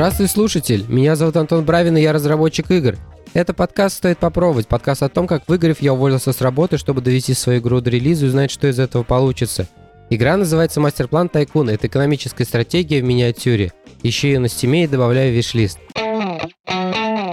Здравствуй, слушатель! Меня зовут Антон Бравин, и я разработчик игр. Это подкаст «Стоит попробовать», подкаст о том, как выиграв, я уволился с работы, чтобы довести свою игру до релиза и узнать, что из этого получится. Игра называется «Мастер-план Тайкун». Это экономическая стратегия в миниатюре. Ищи ее на стиме и добавляю в виш-лист.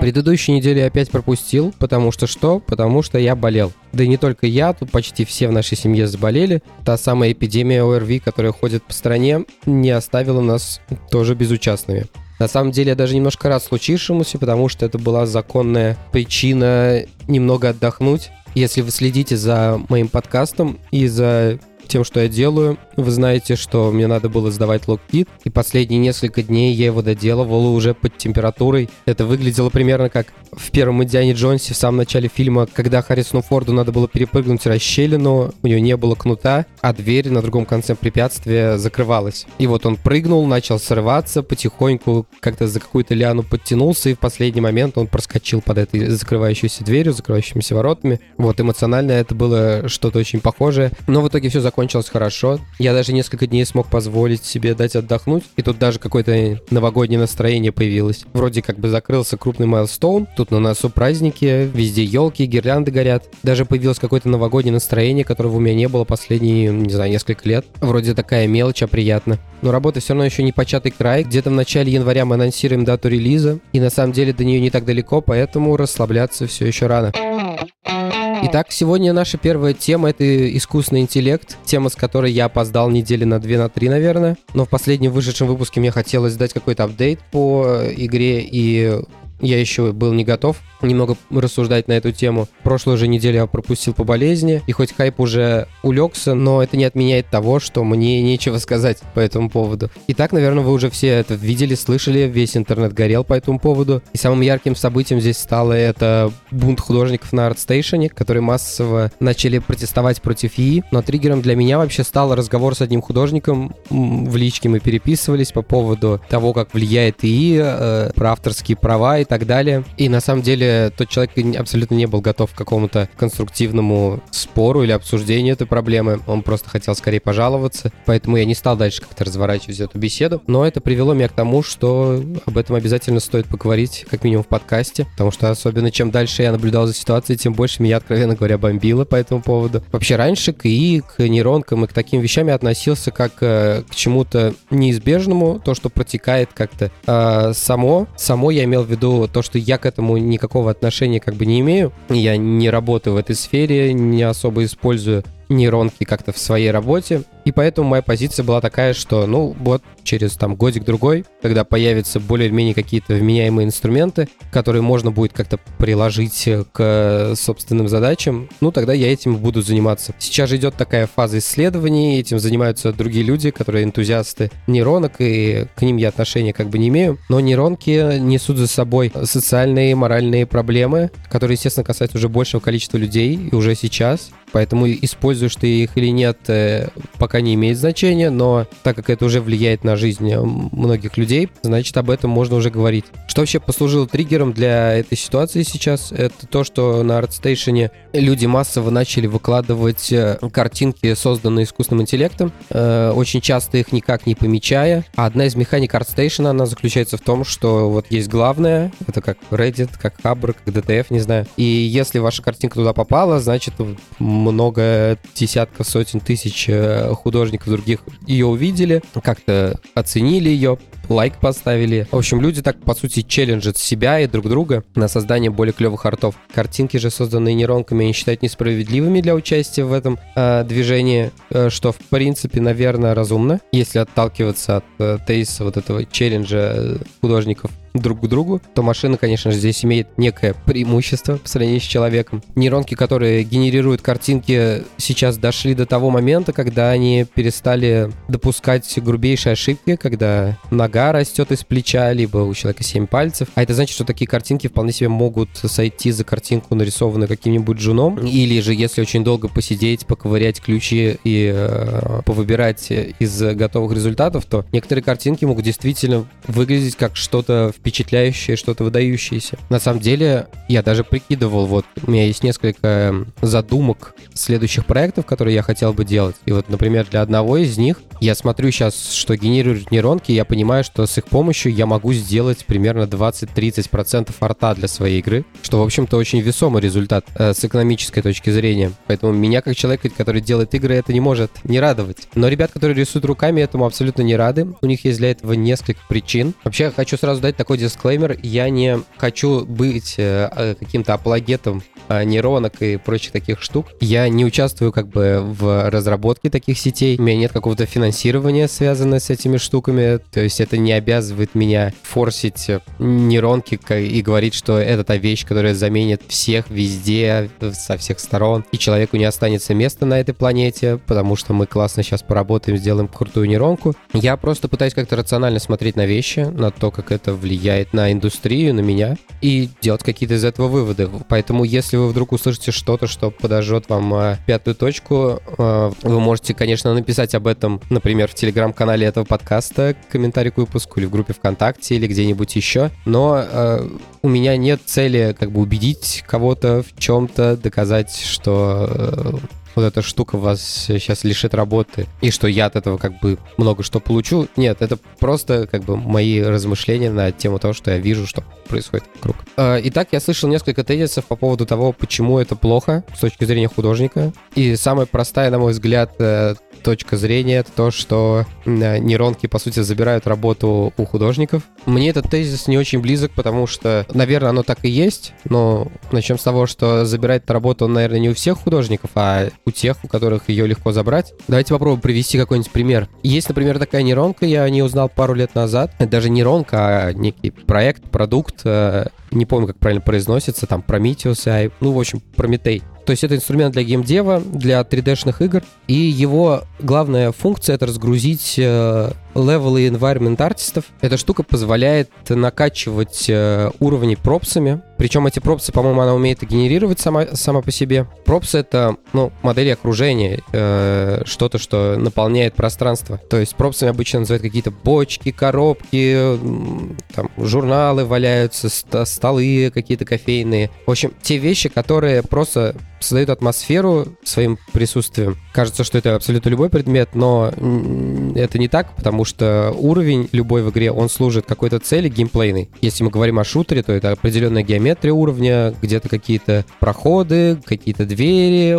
Предыдущую неделю я опять пропустил, потому что что? Потому что я болел. Да и не только я, тут почти все в нашей семье заболели. Та самая эпидемия ОРВИ, которая ходит по стране, не оставила нас тоже безучастными. На самом деле я даже немножко рад случившемуся, потому что это была законная причина немного отдохнуть. Если вы следите за моим подкастом и за тем, что я делаю. Вы знаете, что мне надо было сдавать локпит, и последние несколько дней я его доделывал уже под температурой. Это выглядело примерно как в первом Индиане Джонсе в самом начале фильма, когда Харрисону Форду надо было перепрыгнуть расщелину, у него не было кнута, а дверь на другом конце препятствия закрывалась. И вот он прыгнул, начал срываться, потихоньку как-то за какую-то лиану подтянулся, и в последний момент он проскочил под этой закрывающейся дверью, закрывающимися воротами. Вот эмоционально это было что-то очень похожее. Но в итоге все закончилось хорошо. Я даже несколько дней смог позволить себе дать отдохнуть, и тут даже какое-то новогоднее настроение появилось. Вроде как бы закрылся крупный майлстоун, тут на носу праздники, везде елки, гирлянды горят. Даже появилось какое-то новогоднее настроение, которого у меня не было последние, не знаю, несколько лет. Вроде такая мелочь, а приятно. Но работа все равно еще не початый край. Где-то в начале января мы анонсируем дату релиза, и на самом деле до нее не так далеко, поэтому расслабляться все еще рано. Итак, сегодня наша первая тема — это искусственный интеллект, тема, с которой я опоздал недели на две, на три, наверное. Но в последнем вышедшем выпуске мне хотелось дать какой-то апдейт по игре, и я еще был не готов немного рассуждать на эту тему. Прошлую же неделю я пропустил по болезни, и хоть хайп уже улегся, но это не отменяет того, что мне нечего сказать по этому поводу. Итак, наверное, вы уже все это видели, слышали, весь интернет горел по этому поводу. И самым ярким событием здесь стало это бунт художников на ArtStation, которые массово начали протестовать против ИИ. Но триггером для меня вообще стал разговор с одним художником. В личке мы переписывались по поводу того, как влияет ИИ, э, про авторские права и так далее. И на самом деле тот человек абсолютно не был готов к какому-то конструктивному спору или обсуждению этой проблемы. Он просто хотел скорее пожаловаться. Поэтому я не стал дальше как-то разворачивать эту беседу. Но это привело меня к тому, что об этом обязательно стоит поговорить, как минимум в подкасте. Потому что особенно чем дальше я наблюдал за ситуацией, тем больше меня, откровенно говоря, бомбило по этому поводу. Вообще раньше к ИИ, к нейронкам и к таким вещам я относился как э, к чему-то неизбежному, то, что протекает как-то э, само. Само я имел в виду то, что я к этому никакого отношения как бы не имею. Я не работаю в этой сфере, не особо использую нейронки как-то в своей работе. И поэтому моя позиция была такая, что, ну, вот через там годик-другой, когда появятся более-менее какие-то вменяемые инструменты, которые можно будет как-то приложить к собственным задачам, ну, тогда я этим буду заниматься. Сейчас же идет такая фаза исследований, этим занимаются другие люди, которые энтузиасты нейронок, и к ним я отношения как бы не имею. Но нейронки несут за собой социальные и моральные проблемы, которые, естественно, касаются уже большего количества людей, и уже сейчас. Поэтому используешь ты их или нет, э, пока не имеет значения, но так как это уже влияет на жизнь э, многих людей, значит об этом можно уже говорить. Что вообще послужило триггером для этой ситуации сейчас? Это то, что на ArtStation люди массово начали выкладывать э, картинки, созданные искусственным интеллектом, очень часто их никак не помечая. А одна из механик ArtStation, она заключается в том, что вот есть главное, это как Reddit, как Hubber, как DTF, не знаю. И если ваша картинка туда попала, значит много десятков, сотен тысяч э, художников других ее увидели, как-то оценили ее, лайк поставили. В общем, люди так, по сути, челленджат себя и друг друга на создание более клевых артов. Картинки же, созданные нейронками, они считают несправедливыми для участия в этом э, движении, э, что, в принципе, наверное, разумно, если отталкиваться от э, тейса вот этого челленджа э, художников друг к другу, то машина, конечно же, здесь имеет некое преимущество по сравнению с человеком. Нейронки, которые генерируют картинки, сейчас дошли до того момента, когда они перестали допускать грубейшие ошибки, когда нога растет из плеча, либо у человека 7 пальцев. А это значит, что такие картинки вполне себе могут сойти за картинку, нарисованную каким-нибудь джуном. Или же, если очень долго посидеть, поковырять ключи и э, повыбирать из готовых результатов, то некоторые картинки могут действительно выглядеть как что-то в впечатляющее, что-то выдающееся. На самом деле, я даже прикидывал, вот у меня есть несколько задумок следующих проектов, которые я хотел бы делать. И вот, например, для одного из них я смотрю сейчас, что генерируют нейронки, и я понимаю, что с их помощью я могу сделать примерно 20-30% арта для своей игры, что, в общем-то, очень весомый результат э, с экономической точки зрения. Поэтому меня, как человека, который делает игры, это не может не радовать. Но ребят, которые рисуют руками, этому абсолютно не рады. У них есть для этого несколько причин. Вообще, хочу сразу дать такой дисклеймер. Я не хочу быть э, э каким-то апологетом э, нейронок и прочих таких штук. Я не участвую как бы в разработке таких сетей. У меня нет какого-то финансирования, связанного с этими штуками. То есть это не обязывает меня форсить нейронки и говорить, что это та вещь, которая заменит всех везде, со всех сторон. И человеку не останется места на этой планете, потому что мы классно сейчас поработаем, сделаем крутую нейронку. Я просто пытаюсь как-то рационально смотреть на вещи, на то, как это влияет на индустрию, на меня, и делать какие-то из этого выводы. Поэтому, если вы вдруг услышите что-то, что подожжет вам э, пятую точку, э, вы можете, конечно, написать об этом, например, в телеграм-канале этого подкаста, комментарий к выпуску, или в группе ВКонтакте, или где-нибудь еще. Но э, у меня нет цели как бы убедить кого-то в чем-то, доказать, что э, вот эта штука вас сейчас лишит работы, и что я от этого как бы много что получу. Нет, это просто как бы мои размышления на тему того, что я вижу, что происходит вокруг. А, итак, я слышал несколько тезисов по поводу того, почему это плохо с точки зрения художника. И самая простая, на мой взгляд, э, точка зрения это то, что э, нейронки, по сути, забирают работу у художников. Мне этот тезис не очень близок, потому что, наверное, оно так и есть, но начнем с того, что забирает работу наверное, не у всех художников, а у тех, у которых ее легко забрать. Давайте попробуем привести какой-нибудь пример. Есть, например, такая нейронка, я о ней узнал пару лет назад. Это даже нейронка, а некий проект, продукт, э, не помню, как правильно произносится, там, Prometheus, ну, в общем, Прометей. То есть это инструмент для геймдева, для 3D-шных игр, и его главная функция — это разгрузить э, левелы environment артистов. Эта штука позволяет накачивать э, уровни пропсами. Причем эти пропсы, по-моему, она умеет генерировать сама, сама по себе. Пропсы — это ну, модели окружения, э, что-то, что наполняет пространство. То есть пропсами обычно называют какие-то бочки, коробки, там, журналы валяются, столы какие-то кофейные. В общем, те вещи, которые просто создают атмосферу своим присутствием. Кажется, что это абсолютно любой предмет, но это не так, потому что уровень любой в игре, он служит какой-то цели геймплейной. Если мы говорим о шутере, то это определенная геометрия уровня, где-то какие-то проходы, какие-то двери,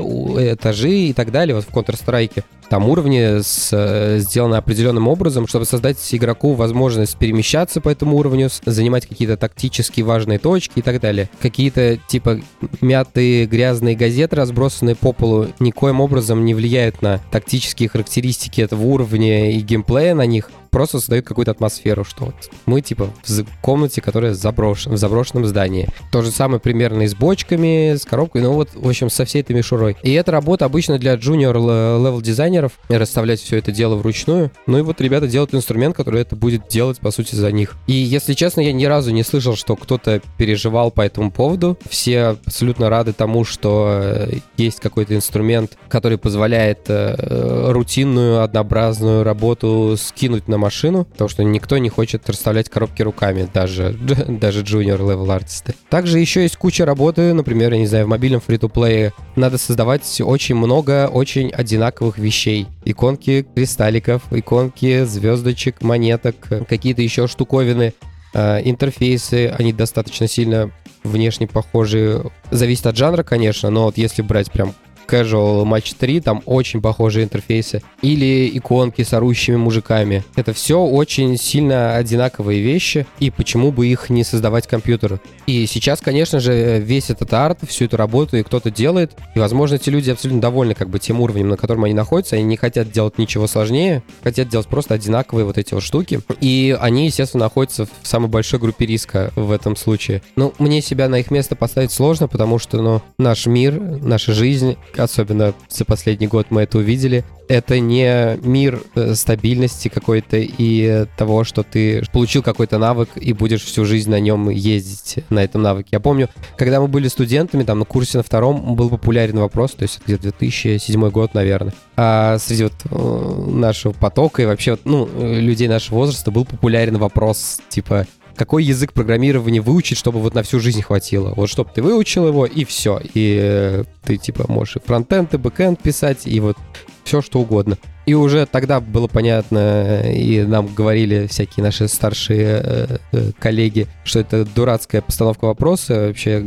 этажи и так далее. Вот в Counter-Strike там уровни с, э, сделаны определенным образом, чтобы создать игроку возможность перемещаться по этому уровню, занимать какие-то тактически важные точки и так далее. Какие-то типа мятые грязные газеты, разбросанные по полу, никоим образом не влияют на тактические характеристики этого уровня и геймплея на них просто создают какую-то атмосферу, что вот мы типа в комнате, которая заброшена, в заброшенном здании. То же самое примерно и с бочками, с коробкой, ну вот, в общем, со всей этой мишурой. И это работа обычно для junior level дизайнеров, расставлять все это дело вручную. Ну и вот ребята делают инструмент, который это будет делать, по сути, за них. И, если честно, я ни разу не слышал, что кто-то переживал по этому поводу. Все абсолютно рады тому, что э, есть какой-то инструмент, который позволяет э, рутинную, однообразную работу скинуть на машину, потому что никто не хочет расставлять коробки руками, даже, даже junior level артисты. Также еще есть куча работы, например, я не знаю, в мобильном фри-то-плее надо создавать очень много очень одинаковых вещей. Иконки кристалликов, иконки звездочек, монеток, какие-то еще штуковины, э, интерфейсы, они достаточно сильно внешне похожи. Зависит от жанра, конечно, но вот если брать прям Casual Match 3, там очень похожие интерфейсы. Или иконки с орущими мужиками. Это все очень сильно одинаковые вещи, и почему бы их не создавать компьютеру. И сейчас, конечно же, весь этот арт, всю эту работу и кто-то делает, и, возможно, эти люди абсолютно довольны как бы тем уровнем, на котором они находятся, они не хотят делать ничего сложнее, хотят делать просто одинаковые вот эти вот штуки, и они, естественно, находятся в самой большой группе риска в этом случае. Ну, мне себя на их место поставить сложно, потому что, ну, наш мир, наша жизнь, особенно за последний год мы это увидели, это не мир э, стабильности какой-то и того, что ты получил какой-то навык и будешь всю жизнь на нем ездить, на этом навыке. Я помню, когда мы были студентами, там на курсе на втором был популярен вопрос, то есть где-то 2007 год, наверное, а среди вот э, нашего потока и вообще, ну, людей нашего возраста был популярен вопрос, типа, какой язык программирования выучить, чтобы вот на всю жизнь хватило. Вот чтобы ты выучил его, и все. И э, ты типа можешь и фронтенд, и бэкенд писать, и вот все что угодно. И уже тогда было понятно, и нам говорили всякие наши старшие э, э, коллеги, что это дурацкая постановка вопроса. Вообще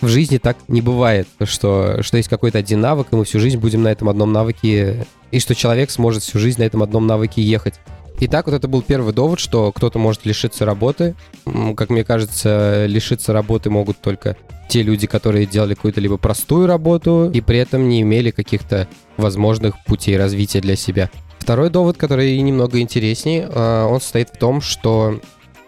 в жизни так не бывает, что, что есть какой-то один навык, и мы всю жизнь будем на этом одном навыке, и что человек сможет всю жизнь на этом одном навыке ехать. Итак, вот это был первый довод, что кто-то может лишиться работы. Как мне кажется, лишиться работы могут только те люди, которые делали какую-то либо простую работу и при этом не имели каких-то возможных путей развития для себя. Второй довод, который немного интереснее, а, он состоит в том, что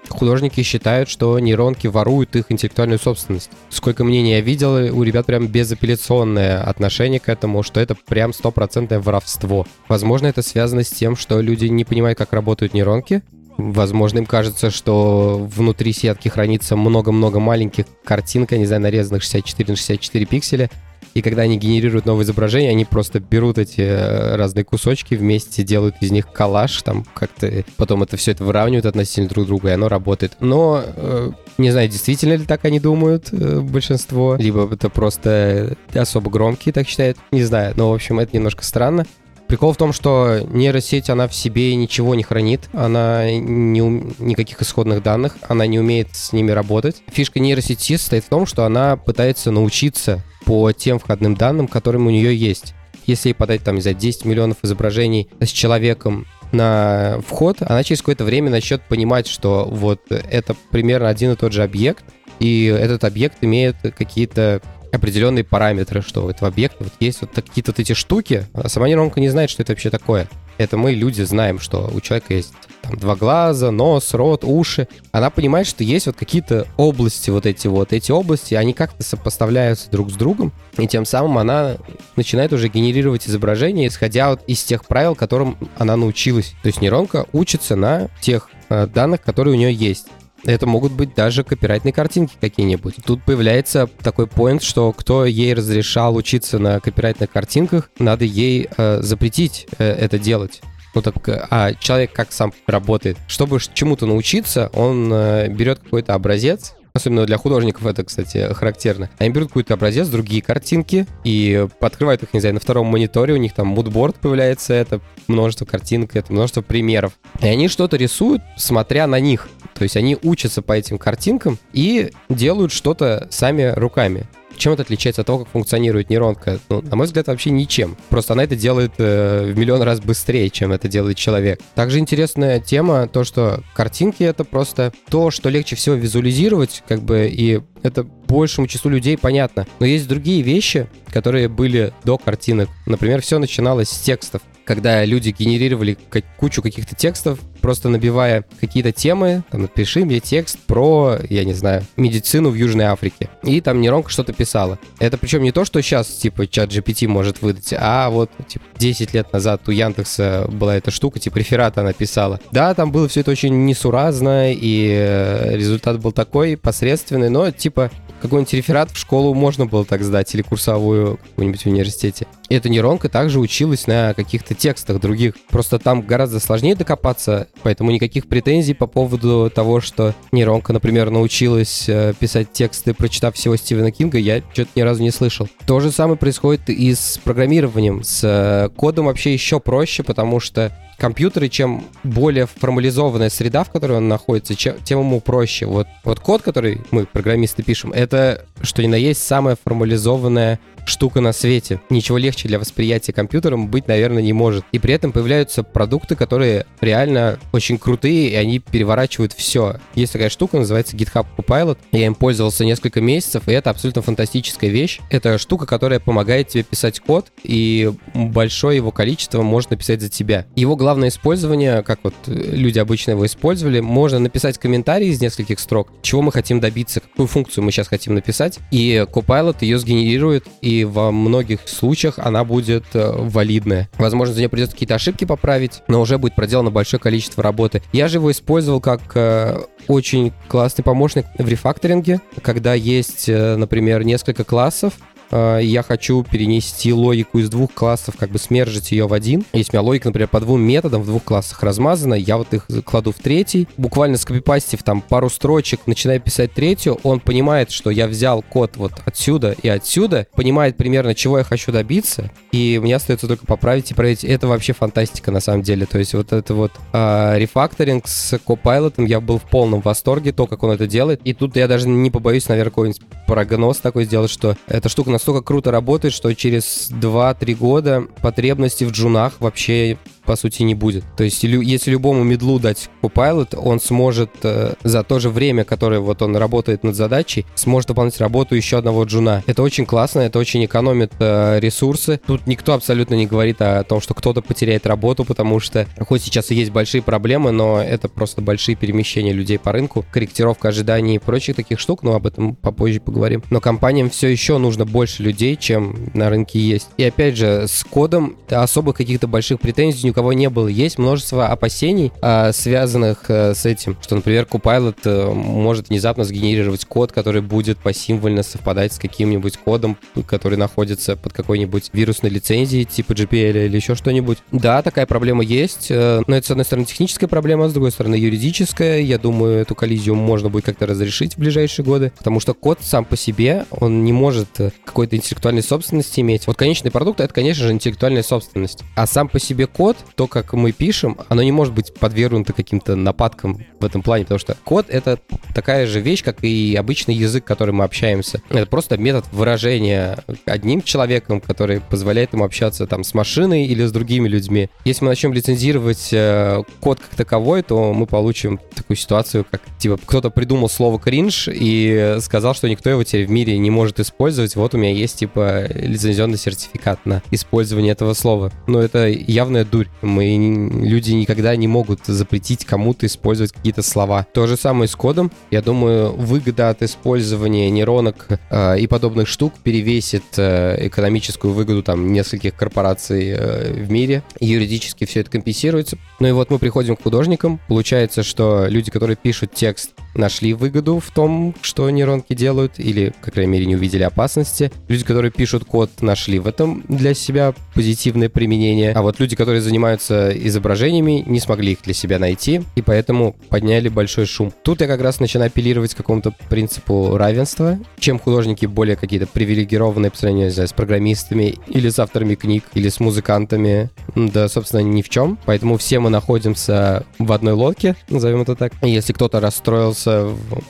художники считают, что нейронки воруют их интеллектуальную собственность. Сколько мнений я видел, у ребят прям безапелляционное отношение к этому, что это прям стопроцентное воровство. Возможно, это связано с тем, что люди не понимают, как работают нейронки, Возможно, им кажется, что внутри сетки хранится много-много маленьких картинок, не знаю, нарезанных 64 на 64 пикселя, и когда они генерируют новые изображения, они просто берут эти э, разные кусочки вместе, делают из них коллаж, там как-то потом это все это выравнивают относительно друг друга, и оно работает. Но э, не знаю, действительно ли так они думают, э, большинство, либо это просто особо громкие так считают, не знаю. Но, в общем, это немножко странно. Прикол в том, что нейросеть, она в себе ничего не хранит, она не ум... никаких исходных данных, она не умеет с ними работать. Фишка нейросети состоит в том, что она пытается научиться по тем входным данным, которые у нее есть. Если ей подать там, за 10 миллионов изображений с человеком на вход, она через какое-то время начнет понимать, что вот это примерно один и тот же объект, и этот объект имеет какие-то определенные параметры, что у этого объекта вот есть вот какие-то вот эти штуки, а сама нейронка не знает, что это вообще такое. Это мы, люди, знаем, что у человека есть там, два глаза, нос, рот, уши. Она понимает, что есть вот какие-то области вот эти вот. Эти области, они как-то сопоставляются друг с другом, и тем самым она начинает уже генерировать изображение, исходя вот из тех правил, которым она научилась. То есть нейронка учится на тех э, данных, которые у нее есть. Это могут быть даже копирайтные картинки какие-нибудь. Тут появляется такой поинт, что кто ей разрешал учиться на копирайтных картинках, надо ей э, запретить э, это делать. Ну так, а человек как сам работает? Чтобы чему-то научиться, он э, берет какой-то образец, Особенно для художников это, кстати, характерно. Они берут какой-то образец, другие картинки и открывают их, не знаю, на втором мониторе, у них там мудборд появляется, это множество картинок, это множество примеров. И они что-то рисуют, смотря на них. То есть они учатся по этим картинкам и делают что-то сами руками. Чем это отличается от того, как функционирует нейронка? Ну, на мой взгляд, вообще ничем. Просто она это делает э, в миллион раз быстрее, чем это делает человек. Также интересная тема то, что картинки это просто то, что легче всего визуализировать, как бы, и это большему числу людей понятно. Но есть другие вещи, которые были до картинок. Например, все начиналось с текстов когда люди генерировали кучу каких-то текстов, просто набивая какие-то темы, там, напиши мне текст про, я не знаю, медицину в Южной Африке. И там нейронка что-то писала. Это причем не то, что сейчас, типа, чат GPT может выдать, а вот, типа, 10 лет назад у Яндекса была эта штука, типа, реферат она писала. Да, там было все это очень несуразно, и э, результат был такой посредственный, но, типа, какой-нибудь реферат в школу можно было так сдать, или курсовую какую-нибудь в университете. И эта нейронка также училась на каких-то текстах других. Просто там гораздо сложнее докопаться, поэтому никаких претензий по поводу того, что нейронка, например, научилась э, писать тексты, прочитав всего Стивена Кинга, я что-то ни разу не слышал. То же самое происходит и с программированием. С э, кодом вообще еще проще, потому что компьютеры, чем более формализованная среда, в которой он находится, чем, тем ему проще. Вот, вот код, который мы, программисты, пишем, это, что ни на есть, самая формализованная штука на свете. Ничего легче для восприятия компьютером быть, наверное, не может. И при этом появляются продукты, которые реально очень крутые, и они переворачивают все. Есть такая штука, называется GitHub Copilot. Я им пользовался несколько месяцев, и это абсолютно фантастическая вещь. Это штука, которая помогает тебе писать код, и большое его количество можно написать за тебя. Его главное использование, как вот люди обычно его использовали, можно написать комментарий из нескольких строк, чего мы хотим добиться, какую функцию мы сейчас хотим написать, и Copilot ее сгенерирует и во многих случаях она будет э, валидная. Возможно, за нее придется какие-то ошибки поправить, но уже будет проделано большое количество работы. Я же его использовал как э, очень классный помощник в рефакторинге, когда есть, э, например, несколько классов, э, я хочу перенести логику из двух классов, как бы смержить ее в один. Если у меня логика, например, по двум методам в двух классах размазана, я вот их кладу в третий, буквально скопипастив там пару строчек, начинаю писать третью, он понимает, что я взял код вот отсюда и отсюда, понимает примерно, чего я хочу добиться, и мне остается только поправить и проверить. Это вообще фантастика на самом деле. То есть вот это вот э, рефакторинг с Copilot, я был в полном восторге, то, как он это делает. И тут я даже не побоюсь, наверное, какой-нибудь прогноз такой сделать, что эта штука настолько круто работает, что через 2-3 года потребности в джунах вообще по сути, не будет. То есть, если любому медлу дать Copilot, он сможет э, за то же время, которое вот он работает над задачей, сможет выполнять работу еще одного джуна. Это очень классно, это очень экономит э, ресурсы. Тут никто абсолютно не говорит о том, что кто-то потеряет работу, потому что хоть сейчас и есть большие проблемы, но это просто большие перемещения людей по рынку, корректировка ожиданий и прочих таких штук, но об этом попозже поговорим. Но компаниям все еще нужно больше людей, чем на рынке есть. И опять же, с кодом особых каких-то больших претензий кого не было. Есть множество опасений, а, связанных а, с этим, что, например, Copilot а, может внезапно сгенерировать код, который будет посимвольно совпадать с каким-нибудь кодом, который находится под какой-нибудь вирусной лицензией, типа GPL или еще что-нибудь. Да, такая проблема есть, э, но это, с одной стороны, техническая проблема, с другой стороны, юридическая. Я думаю, эту коллизию можно будет как-то разрешить в ближайшие годы, потому что код сам по себе, он не может э, какой-то интеллектуальной собственности иметь. Вот конечный продукт — это, конечно же, интеллектуальная собственность. А сам по себе код то, как мы пишем, оно не может быть подвергнуто каким-то нападкам в этом плане, потому что код — это такая же вещь, как и обычный язык, которым мы общаемся. Это просто метод выражения одним человеком, который позволяет ему общаться там с машиной или с другими людьми. Если мы начнем лицензировать э, код как таковой, то мы получим такую ситуацию, как типа кто-то придумал слово кринж и сказал, что никто его теперь в мире не может использовать. Вот у меня есть типа лицензионный сертификат на использование этого слова. Но это явная дурь. Мы, люди никогда не могут запретить кому-то использовать какие-то слова. То же самое с кодом. Я думаю, выгода от использования нейронок э, и подобных штук перевесит э, экономическую выгоду там нескольких корпораций э, в мире. Юридически все это компенсируется. Ну и вот мы приходим к художникам. Получается, что люди, которые пишут текст, нашли выгоду в том, что нейронки делают, или, по крайней мере, не увидели опасности. Люди, которые пишут код, нашли в этом для себя позитивное применение. А вот люди, которые занимаются изображениями, не смогли их для себя найти, и поэтому подняли большой шум. Тут я как раз начинаю апеллировать к какому-то принципу равенства. Чем художники более какие-то привилегированные по сравнению знаю, с программистами, или с авторами книг, или с музыкантами, да, собственно, ни в чем. Поэтому все мы находимся в одной лодке, назовем это так. И если кто-то расстроился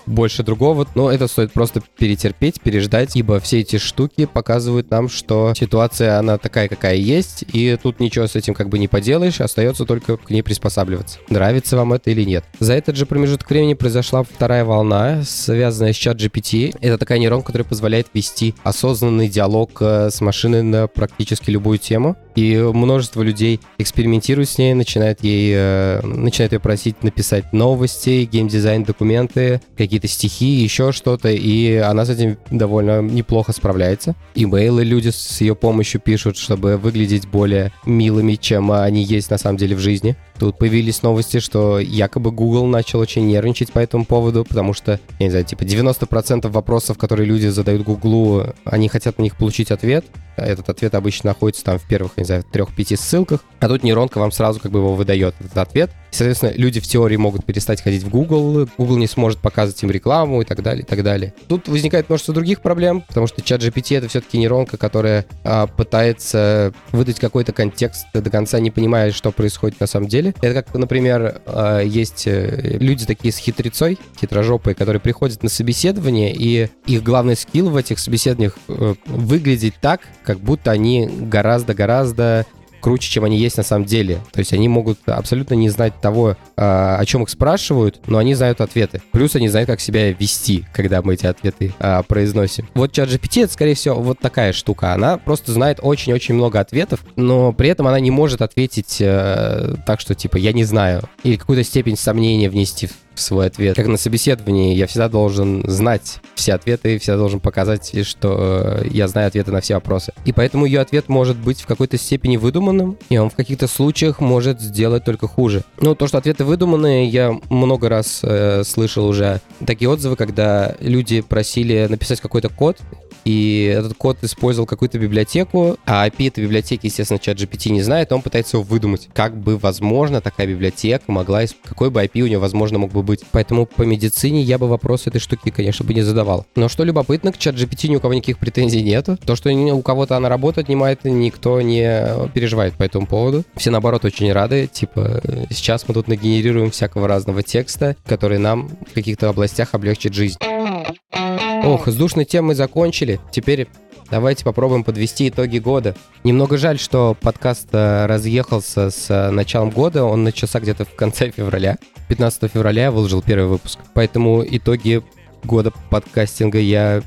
больше другого, ну, это стоит просто перетерпеть, переждать, ибо все эти штуки показывают нам, что ситуация, она такая, какая есть, и тут ничего с этим как бы не поделаешь, остается только к ней приспосабливаться. Нравится вам это или нет. За этот же промежуток времени произошла вторая волна, связанная с чат GPT. Это такая нейронка, которая позволяет вести осознанный диалог э, с машиной на практически любую тему. И множество людей экспериментируют с ней, начинают ей, э, начинают ее просить написать новости, геймдизайн, документы, какие-то стихи, еще что-то, и она с этим довольно неплохо справляется. Имейлы люди с ее помощью пишут, чтобы выглядеть более милыми, чем они есть на самом деле в жизни. Тут появились новости, что якобы Google начал очень нервничать по этому поводу, потому что, я не знаю, типа 90% вопросов, которые люди задают Google, они хотят на них получить ответ. Этот ответ обычно находится там в первых, не знаю, трех-пяти ссылках, а тут нейронка вам сразу как бы его выдает, этот ответ. И, соответственно, люди в теории могут перестать ходить в Google, Google не сможет показывать им рекламу и так далее, и так далее. Тут возникает множество других проблем, потому что чат GPT это все-таки нейронка, которая а, пытается выдать какой-то контекст, до конца не понимая, что происходит на самом деле. Это как, например, а, есть э, люди такие с хитрецой, хитрожопые, которые приходят на собеседование, и их главный скилл в этих собеседованиях э, выглядеть так, как будто они гораздо-гораздо круче, чем они есть на самом деле. То есть они могут абсолютно не знать того, а, о чем их спрашивают, но они знают ответы. Плюс они знают, как себя вести, когда мы эти ответы а, произносим. Вот чат GPT это, скорее всего, вот такая штука. Она просто знает очень-очень много ответов, но при этом она не может ответить э, так, что типа я не знаю, или какую-то степень сомнения внести в свой ответ. Как на собеседовании, я всегда должен знать все ответы, всегда должен показать, что э, я знаю ответы на все вопросы. И поэтому ее ответ может быть в какой-то степени выдуманным, и он в каких-то случаях может сделать только хуже. Ну, то, что ответы выдуманные, я много раз э, слышал уже такие отзывы, когда люди просили написать какой-то код, и этот код использовал какую-то библиотеку, а API этой библиотеки, естественно, чат GPT не знает, он пытается его выдумать. Как бы, возможно, такая библиотека могла, какой бы IP у нее, возможно, мог бы быть. Поэтому по медицине я бы вопрос этой штуки, конечно, бы не задавал. Но что любопытно, к чат GPT ни у кого никаких претензий нету. То, что у кого-то она работу отнимает, никто не переживает по этому поводу. Все, наоборот, очень рады. Типа, сейчас мы тут нагенерируем всякого разного текста, который нам в каких-то областях облегчит жизнь. Ох, с душной темой закончили. Теперь давайте попробуем подвести итоги года. Немного жаль, что подкаст э, разъехался с э, началом года. Он начался где-то в конце февраля. 15 февраля я выложил первый выпуск. Поэтому итоги года подкастинга я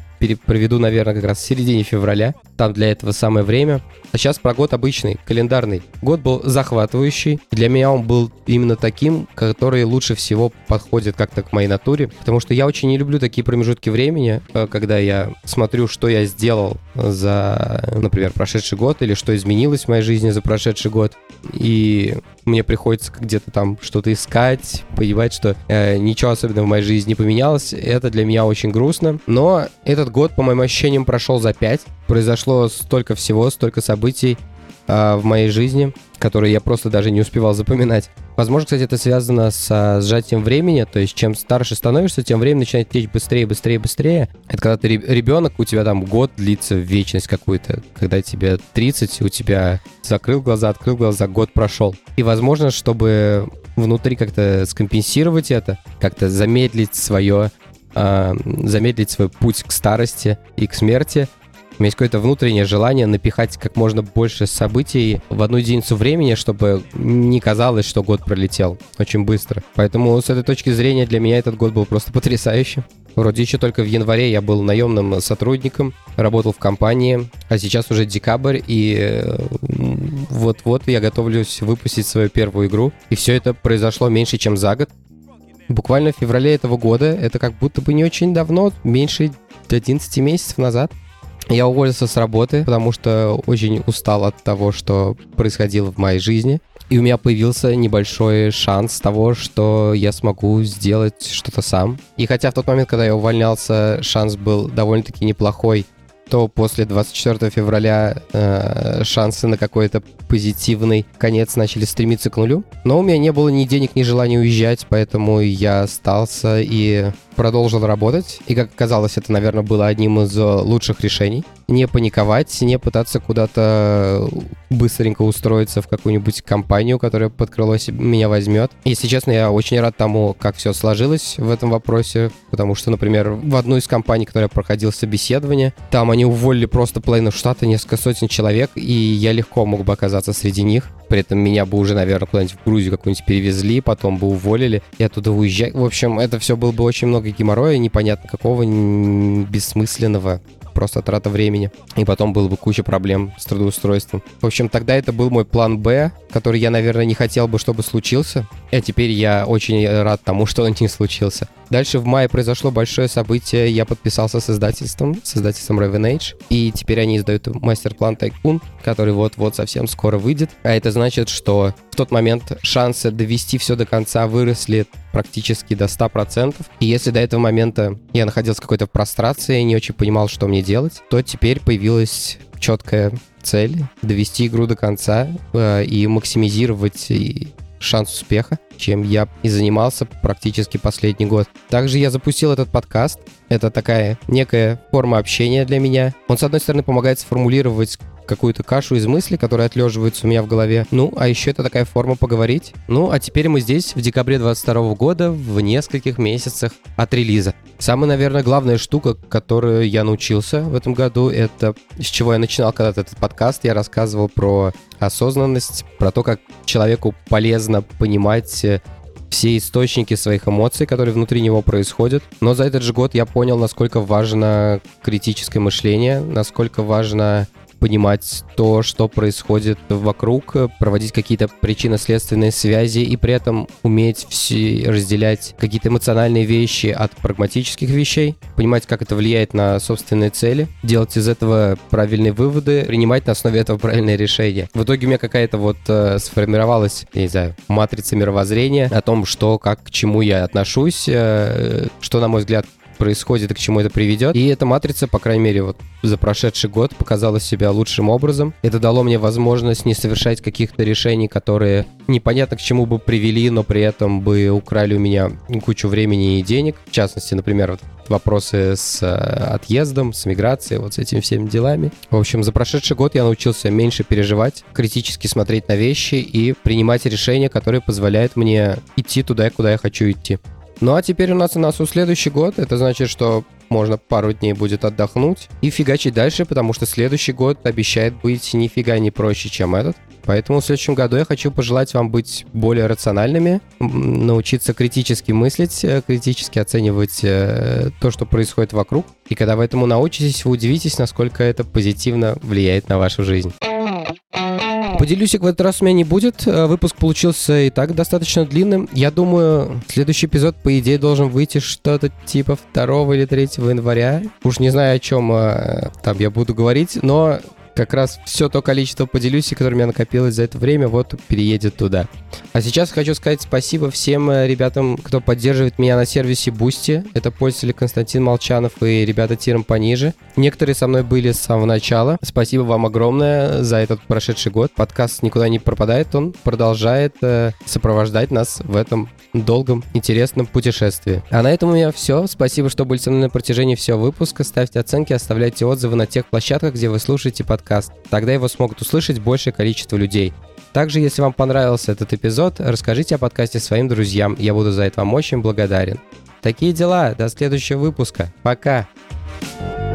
проведу, наверное, как раз в середине февраля. Там для этого самое время. А сейчас про год обычный, календарный. Год был захватывающий. Для меня он был именно таким, который лучше всего подходит как-то к моей натуре. Потому что я очень не люблю такие промежутки времени, э, когда я смотрю, что я сделал за, например, прошедший год, или что изменилось в моей жизни за прошедший год. И мне приходится где-то там что-то искать, понимать, что э, ничего особенного в моей жизни не поменялось. Это для меня очень грустно. Но этот год, по моим ощущениям, прошел за пять. Произошло столько всего, столько событий э, в моей жизни, которые я просто даже не успевал запоминать. Возможно, кстати, это связано с сжатием времени, то есть чем старше становишься, тем время начинает течь быстрее, быстрее, быстрее. Это когда ты ребенок, у тебя там год длится вечность какую-то, когда тебе 30, у тебя закрыл глаза, открыл глаза, год прошел. И возможно, чтобы внутри как-то скомпенсировать это, как-то замедлить свое, э, замедлить свой путь к старости и к смерти, у меня есть какое-то внутреннее желание напихать как можно больше событий в одну единицу времени, чтобы не казалось, что год пролетел очень быстро. Поэтому с этой точки зрения для меня этот год был просто потрясающий. Вроде еще только в январе я был наемным сотрудником, работал в компании, а сейчас уже декабрь, и э, вот-вот я готовлюсь выпустить свою первую игру. И все это произошло меньше, чем за год. Буквально в феврале этого года, это как будто бы не очень давно, меньше 11 месяцев назад. Я уволился с работы, потому что очень устал от того, что происходило в моей жизни. И у меня появился небольшой шанс того, что я смогу сделать что-то сам. И хотя в тот момент, когда я увольнялся, шанс был довольно-таки неплохой, то после 24 февраля э, шансы на какой-то позитивный конец начали стремиться к нулю. Но у меня не было ни денег, ни желания уезжать, поэтому я остался и продолжил работать. И, как оказалось, это, наверное, было одним из лучших решений не паниковать, не пытаться куда-то быстренько устроиться в какую-нибудь компанию, которая под крыло меня возьмет. Если честно, я очень рад тому, как все сложилось в этом вопросе, потому что, например, в одну из компаний, которая проходил собеседование, там они уволили просто половину штата, несколько сотен человек, и я легко мог бы оказаться среди них. При этом меня бы уже, наверное, куда-нибудь в Грузию какую-нибудь перевезли, потом бы уволили, и оттуда уезжать. В общем, это все было бы очень много геморроя, непонятно какого, бессмысленного просто трата времени. И потом было бы куча проблем с трудоустройством. В общем, тогда это был мой план Б, который я, наверное, не хотел бы, чтобы случился. А теперь я очень рад тому, что он не случился. Дальше в мае произошло большое событие. Я подписался с издательством, с издательством Raven Age. И теперь они издают мастер-план Тайкун, который вот-вот совсем скоро выйдет. А это значит, что в тот момент шансы довести все до конца выросли практически до 100%. И если до этого момента я находился в какой-то прострации, не очень понимал, что мне делать, то теперь появилась четкая цель довести игру до конца э, и максимизировать и шанс успеха, чем я и занимался практически последний год. Также я запустил этот подкаст. Это такая некая форма общения для меня. Он, с одной стороны, помогает сформулировать какую-то кашу из мыслей, которые отлеживаются у меня в голове. Ну, а еще это такая форма поговорить. Ну, а теперь мы здесь, в декабре 22 года, в нескольких месяцах от релиза. Самая, наверное, главная штука, которую я научился в этом году, это с чего я начинал когда-то этот подкаст. Я рассказывал про осознанность, про то, как человеку полезно понимать э, все источники своих эмоций, которые внутри него происходят. Но за этот же год я понял, насколько важно критическое мышление, насколько важно понимать то, что происходит вокруг, проводить какие-то причинно-следственные связи и при этом уметь все разделять какие-то эмоциональные вещи от прагматических вещей, понимать, как это влияет на собственные цели, делать из этого правильные выводы, принимать на основе этого правильные решения. В итоге у меня какая-то вот э, сформировалась, я не знаю, матрица мировоззрения о том, что, как, к чему я отношусь, э, что, на мой взгляд, происходит и к чему это приведет. И эта матрица, по крайней мере, вот за прошедший год показала себя лучшим образом. Это дало мне возможность не совершать каких-то решений, которые непонятно к чему бы привели, но при этом бы украли у меня кучу времени и денег. В частности, например, вот вопросы с э, отъездом, с миграцией, вот с этими всеми делами. В общем, за прошедший год я научился меньше переживать, критически смотреть на вещи и принимать решения, которые позволяют мне идти туда, куда я хочу идти. Ну а теперь у нас у нас у следующий год. Это значит, что можно пару дней будет отдохнуть и фигачить дальше, потому что следующий год обещает быть нифига не проще, чем этот. Поэтому в следующем году я хочу пожелать вам быть более рациональными, научиться критически мыслить, э, критически оценивать э, то, что происходит вокруг. И когда вы этому научитесь, вы удивитесь, насколько это позитивно влияет на вашу жизнь. Поделюсик в этот раз у меня не будет. Э, выпуск получился и так достаточно длинным. Я думаю, следующий эпизод, по идее, должен выйти что-то типа 2 или 3 января. Уж не знаю, о чем э, там я буду говорить, но как раз все то количество поделюсь, которое у меня накопилось за это время, вот переедет туда. А сейчас хочу сказать спасибо всем э, ребятам, кто поддерживает меня на сервисе Boosty. Это пользователи Константин Молчанов и ребята тиром пониже. Некоторые со мной были с самого начала. Спасибо вам огромное за этот прошедший год. Подкаст никуда не пропадает, он продолжает э, сопровождать нас в этом долгом, интересном путешествии. А на этом у меня все. Спасибо, что были со мной на протяжении всего выпуска. Ставьте оценки, оставляйте отзывы на тех площадках, где вы слушаете подкаст. Тогда его смогут услышать большее количество людей. Также, если вам понравился этот эпизод, расскажите о подкасте своим друзьям. Я буду за это вам очень благодарен. Такие дела. До следующего выпуска. Пока. thank you